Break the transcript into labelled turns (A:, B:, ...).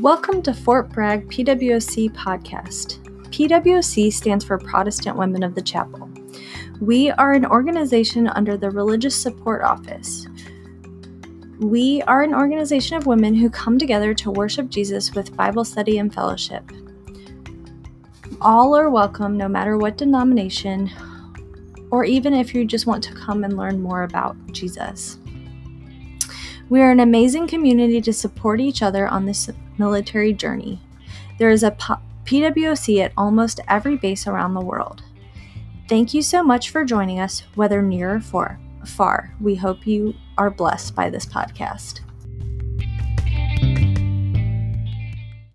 A: Welcome to Fort Bragg PWC podcast. PWC stands for Protestant Women of the Chapel. We are an organization under the Religious Support Office. We are an organization of women who come together to worship Jesus with Bible study and fellowship. All are welcome, no matter what denomination, or even if you just want to come and learn more about Jesus. We are an amazing community to support each other on this military journey. There is a PWC at almost every base around the world. Thank you so much for joining us, whether near or far. We hope you are blessed by this podcast.